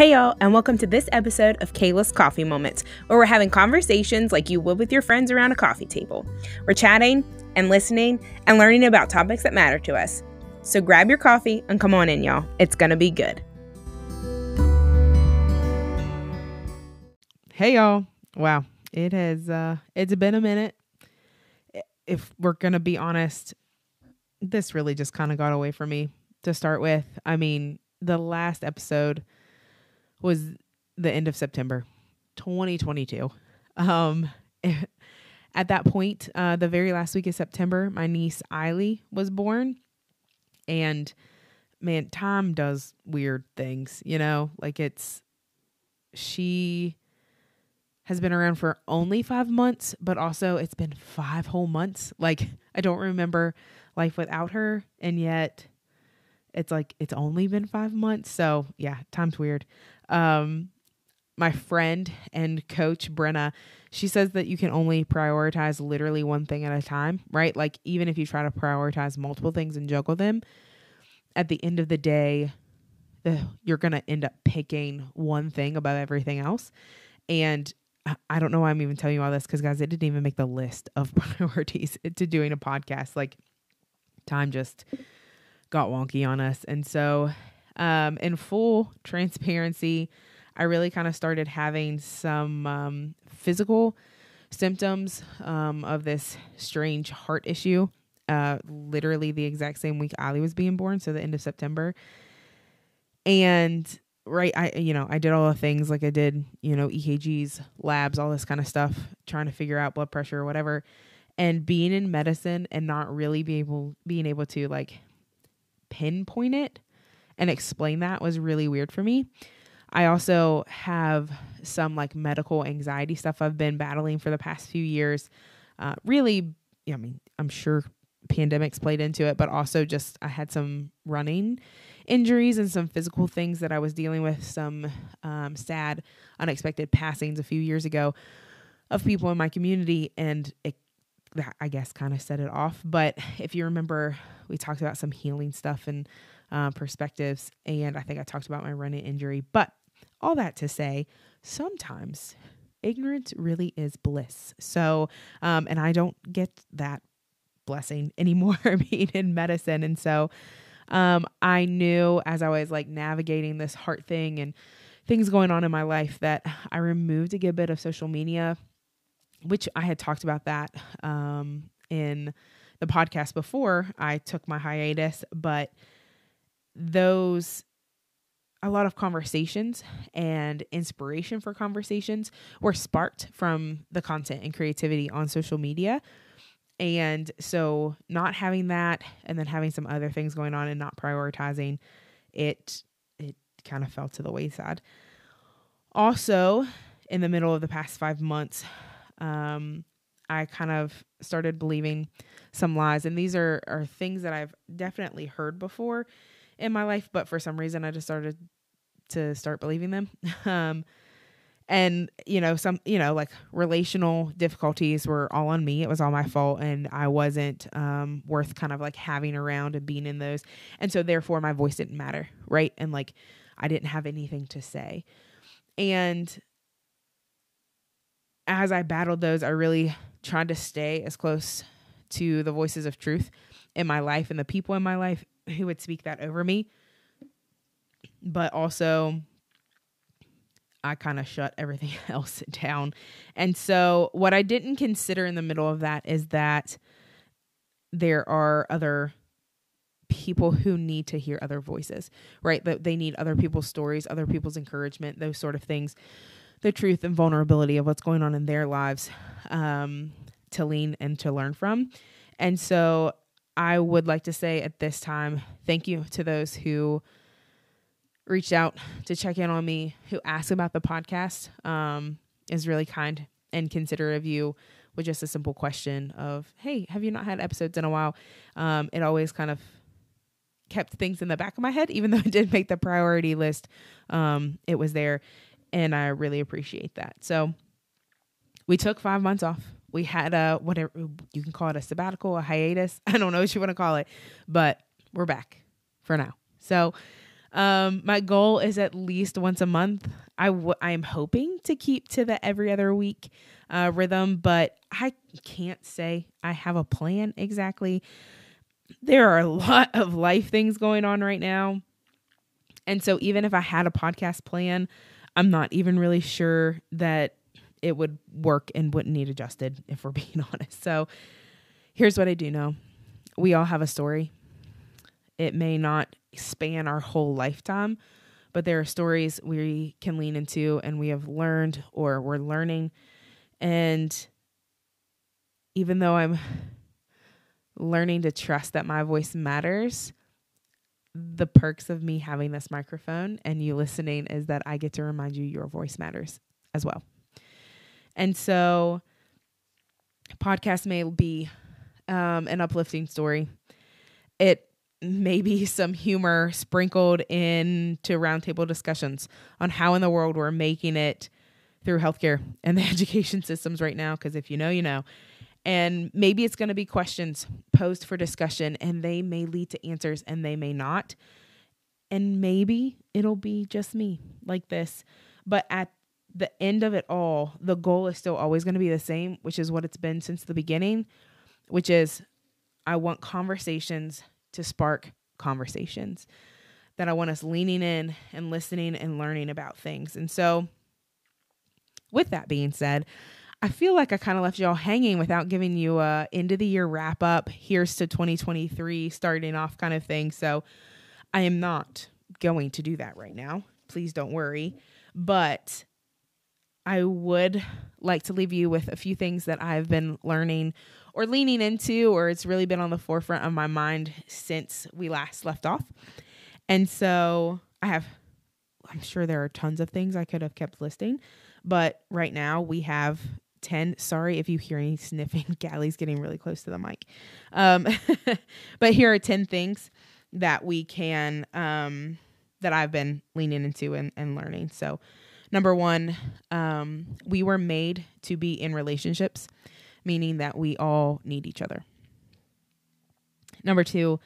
Hey, y'all, and welcome to this episode of Kayla's Coffee Moments, where we're having conversations like you would with your friends around a coffee table. We're chatting and listening and learning about topics that matter to us. So grab your coffee and come on in, y'all. It's gonna be good. Hey, y'all. Wow, it has, uh, it's been a minute. If we're gonna be honest, this really just kind of got away from me to start with. I mean, the last episode was the end of September 2022. Um, at that point, uh, the very last week of September, my niece Eiley was born. And man, time does weird things, you know? Like it's, she has been around for only five months, but also it's been five whole months. Like I don't remember life without her. And yet it's like it's only been five months. So yeah, time's weird. Um, my friend and coach Brenna, she says that you can only prioritize literally one thing at a time, right? Like even if you try to prioritize multiple things and juggle them, at the end of the day, the, you're to end up picking one thing above everything else. And I don't know why I'm even telling you all this because, guys, it didn't even make the list of priorities to doing a podcast. Like, time just got wonky on us. And so, um, in full transparency, I really kind of started having some um, physical symptoms um, of this strange heart issue. Uh, literally the exact same week Ali was being born, so the end of September. And right, I you know I did all the things like I did, you know EKGs, labs, all this kind of stuff, trying to figure out blood pressure or whatever. And being in medicine and not really be able being able to like pinpoint it and explain that was really weird for me. I also have some like medical anxiety stuff I've been battling for the past few years. Uh, really, I mean, I'm sure pandemics played into it, but also just I had some running injuries and some physical things that I was dealing with, some um, sad, unexpected passings a few years ago of people in my community, and it that I guess kind of set it off. But if you remember, we talked about some healing stuff and uh, perspectives, and I think I talked about my running injury. But all that to say, sometimes ignorance really is bliss. So, um, and I don't get that blessing anymore being in medicine, and so um, I knew as I was like navigating this heart thing and things going on in my life that I removed a good bit of social media which I had talked about that um, in the podcast before I took my hiatus, but those a lot of conversations and inspiration for conversations were sparked from the content and creativity on social media. And so not having that and then having some other things going on and not prioritizing it it kind of fell to the wayside. Also, in the middle of the past 5 months, um, I kind of started believing some lies. And these are, are things that I've definitely heard before in my life, but for some reason I just started to start believing them. um, and you know some you know like relational difficulties were all on me it was all my fault and i wasn't um worth kind of like having around and being in those and so therefore my voice didn't matter right and like i didn't have anything to say and as I battled those, I really tried to stay as close to the voices of truth in my life and the people in my life who would speak that over me. But also, I kind of shut everything else down. And so, what I didn't consider in the middle of that is that there are other people who need to hear other voices, right? That they need other people's stories, other people's encouragement, those sort of things the truth and vulnerability of what's going on in their lives um, to lean and to learn from. And so I would like to say at this time, thank you to those who reached out to check in on me, who asked about the podcast. Um, is really kind and considerate of you with just a simple question of, hey, have you not had episodes in a while? Um, it always kind of kept things in the back of my head, even though it did make the priority list. Um, it was there and I really appreciate that. So we took five months off. We had a whatever you can call it a sabbatical, a hiatus. I don't know what you want to call it, but we're back for now. So Um, my goal is at least once a month. I w- I am hoping to keep to the every other week uh, rhythm, but I can't say I have a plan exactly. There are a lot of life things going on right now. And so even if I had a podcast plan, I'm not even really sure that it would work and wouldn't need adjusted if we're being honest. So here's what I do know. We all have a story. It may not span our whole lifetime, but there are stories we can lean into and we have learned or we're learning. And even though I'm learning to trust that my voice matters, the perks of me having this microphone and you listening is that I get to remind you your voice matters as well. And so, podcast may be um, an uplifting story. It may be some humor sprinkled into roundtable discussions on how in the world we're making it through healthcare and the education systems right now. Because if you know, you know. And maybe it's going to be questions posed for discussion, and they may lead to answers and they may not. And maybe it'll be just me like this. But at the end of it all, the goal is still always going to be the same, which is what it's been since the beginning, which is I want conversations to spark conversations, that I want us leaning in and listening and learning about things. And so, with that being said, I feel like I kind of left y'all hanging without giving you a end of the year wrap up. Here's to 2023 starting off kind of thing. So I am not going to do that right now. Please don't worry. But I would like to leave you with a few things that I've been learning or leaning into, or it's really been on the forefront of my mind since we last left off. And so I have, I'm sure there are tons of things I could have kept listing, but right now we have 10 sorry if you hear any sniffing. Galley's getting really close to the mic. Um, but here are 10 things that we can um, that i've been leaning into and, and learning. So number one um, we were made to be in relationships meaning that we all need each other. Number two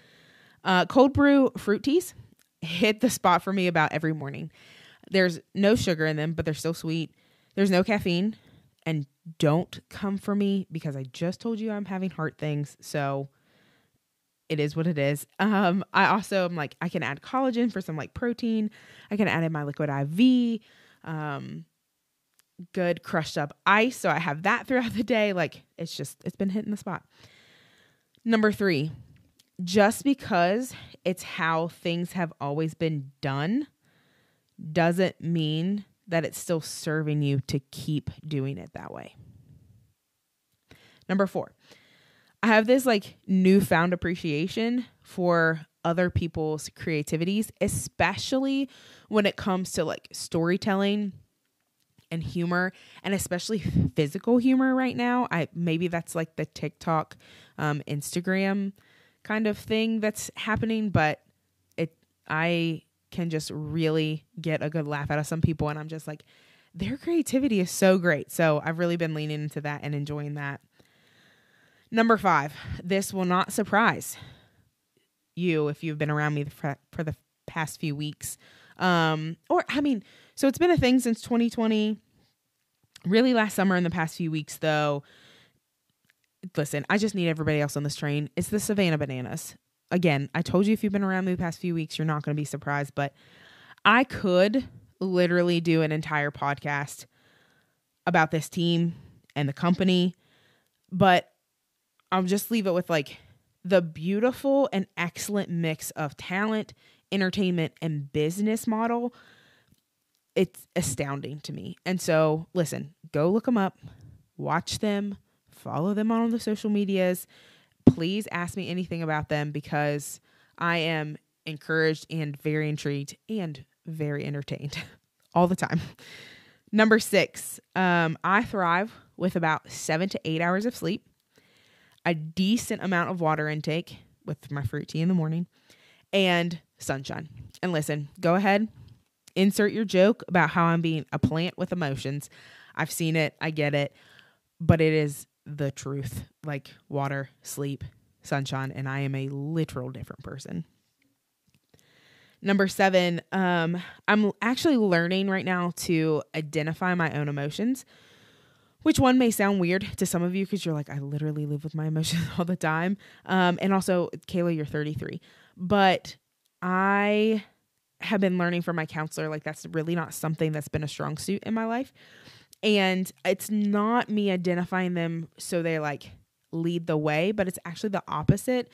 uh, cold brew fruit teas hit the spot for me about every morning. There's no sugar in them but they're still sweet. There's no caffeine and don't come for me because I just told you I'm having heart things. So it is what it is. Um, I also am like, I can add collagen for some like protein. I can add in my liquid IV, um, good crushed up ice. So I have that throughout the day. Like it's just, it's been hitting the spot. Number three, just because it's how things have always been done doesn't mean that it's still serving you to keep doing it that way. Number four, I have this like newfound appreciation for other people's creativities, especially when it comes to like storytelling and humor and especially physical humor right now. I maybe that's like the TikTok, um, Instagram kind of thing that's happening, but it I can just really get a good laugh out of some people. And I'm just like, their creativity is so great. So I've really been leaning into that and enjoying that. Number five, this will not surprise you if you've been around me for, the past few weeks. Um, or, I mean, so it's been a thing since 2020. Really, last summer in the past few weeks, though. Listen, I just need everybody else on this train. It's the Savannah Bananas again, I told you if you've been around me the past few weeks, you're not going to be surprised, but I could literally do an entire podcast about this team and the company, but I'll just leave it with like the beautiful and excellent mix of talent, entertainment, and business model. It's astounding to me. And so, listen, go look them up, watch them, follow them on the social medias please ask me anything about them because I am encouraged and very intrigued and very entertained all the time. Number six, um, I thrive with about seven to eight hours of sleep, a decent amount of water intake with my fruit tea in the morning, and sunshine. And listen, go ahead, insert your joke about how I'm being a plant with emotions. I've seen it, I get it, but it is the truth like water, sleep, sunshine, and I am a literal different person. Number seven, um, I'm actually learning right now to identify my own emotions, which one may sound weird to some of you because you're like, I literally live with my emotions all the time. Um, and also, Kayla, you're 33. But I have been learning from my counselor, like, that's really not something that's been a strong suit in my life. And it's not me identifying them so they like lead the way, but it's actually the opposite.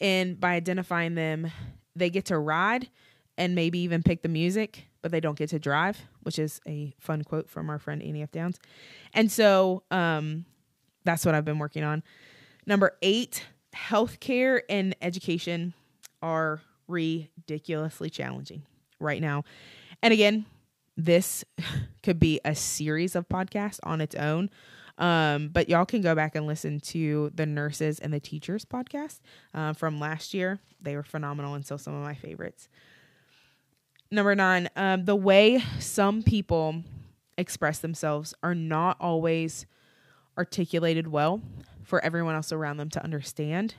And by identifying them, they get to ride and maybe even pick the music, but they don't get to drive, which is a fun quote from our friend Annie F. Downs. And so um, that's what I've been working on. Number eight, healthcare and education are ridiculously challenging right now. And again, this could be a series of podcasts on its own. Um, but y'all can go back and listen to the nurses and the teachers podcast uh, from last year. They were phenomenal and still some of my favorites. Number nine, um, the way some people express themselves are not always articulated well for everyone else around them to understand.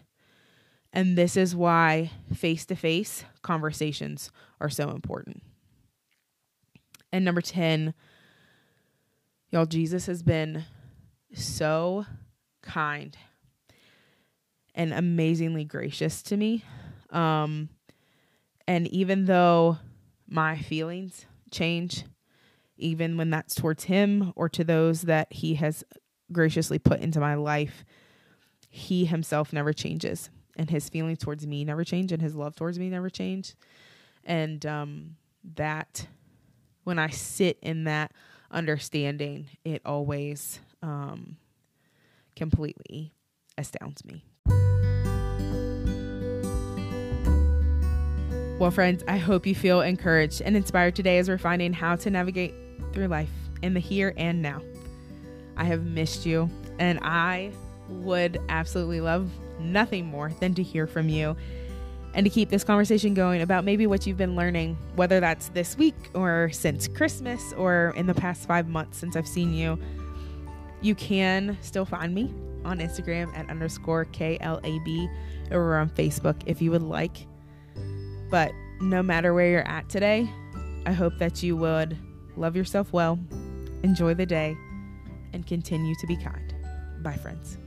And this is why face to face conversations are so important. And number 10, y'all, Jesus has been so kind and amazingly gracious to me. Um, and even though my feelings change, even when that's towards him or to those that he has graciously put into my life. He himself never changes, and his feelings towards me never change, and his love towards me never change. And um, that, when I sit in that understanding, it always um, completely astounds me. Well, friends, I hope you feel encouraged and inspired today as we're finding how to navigate through life in the here and now. I have missed you, and I would absolutely love nothing more than to hear from you and to keep this conversation going about maybe what you've been learning, whether that's this week or since Christmas or in the past five months since I've seen you. You can still find me on Instagram at underscore KLAB or on Facebook if you would like. But no matter where you're at today, I hope that you would love yourself well, enjoy the day, and continue to be kind. Bye, friends.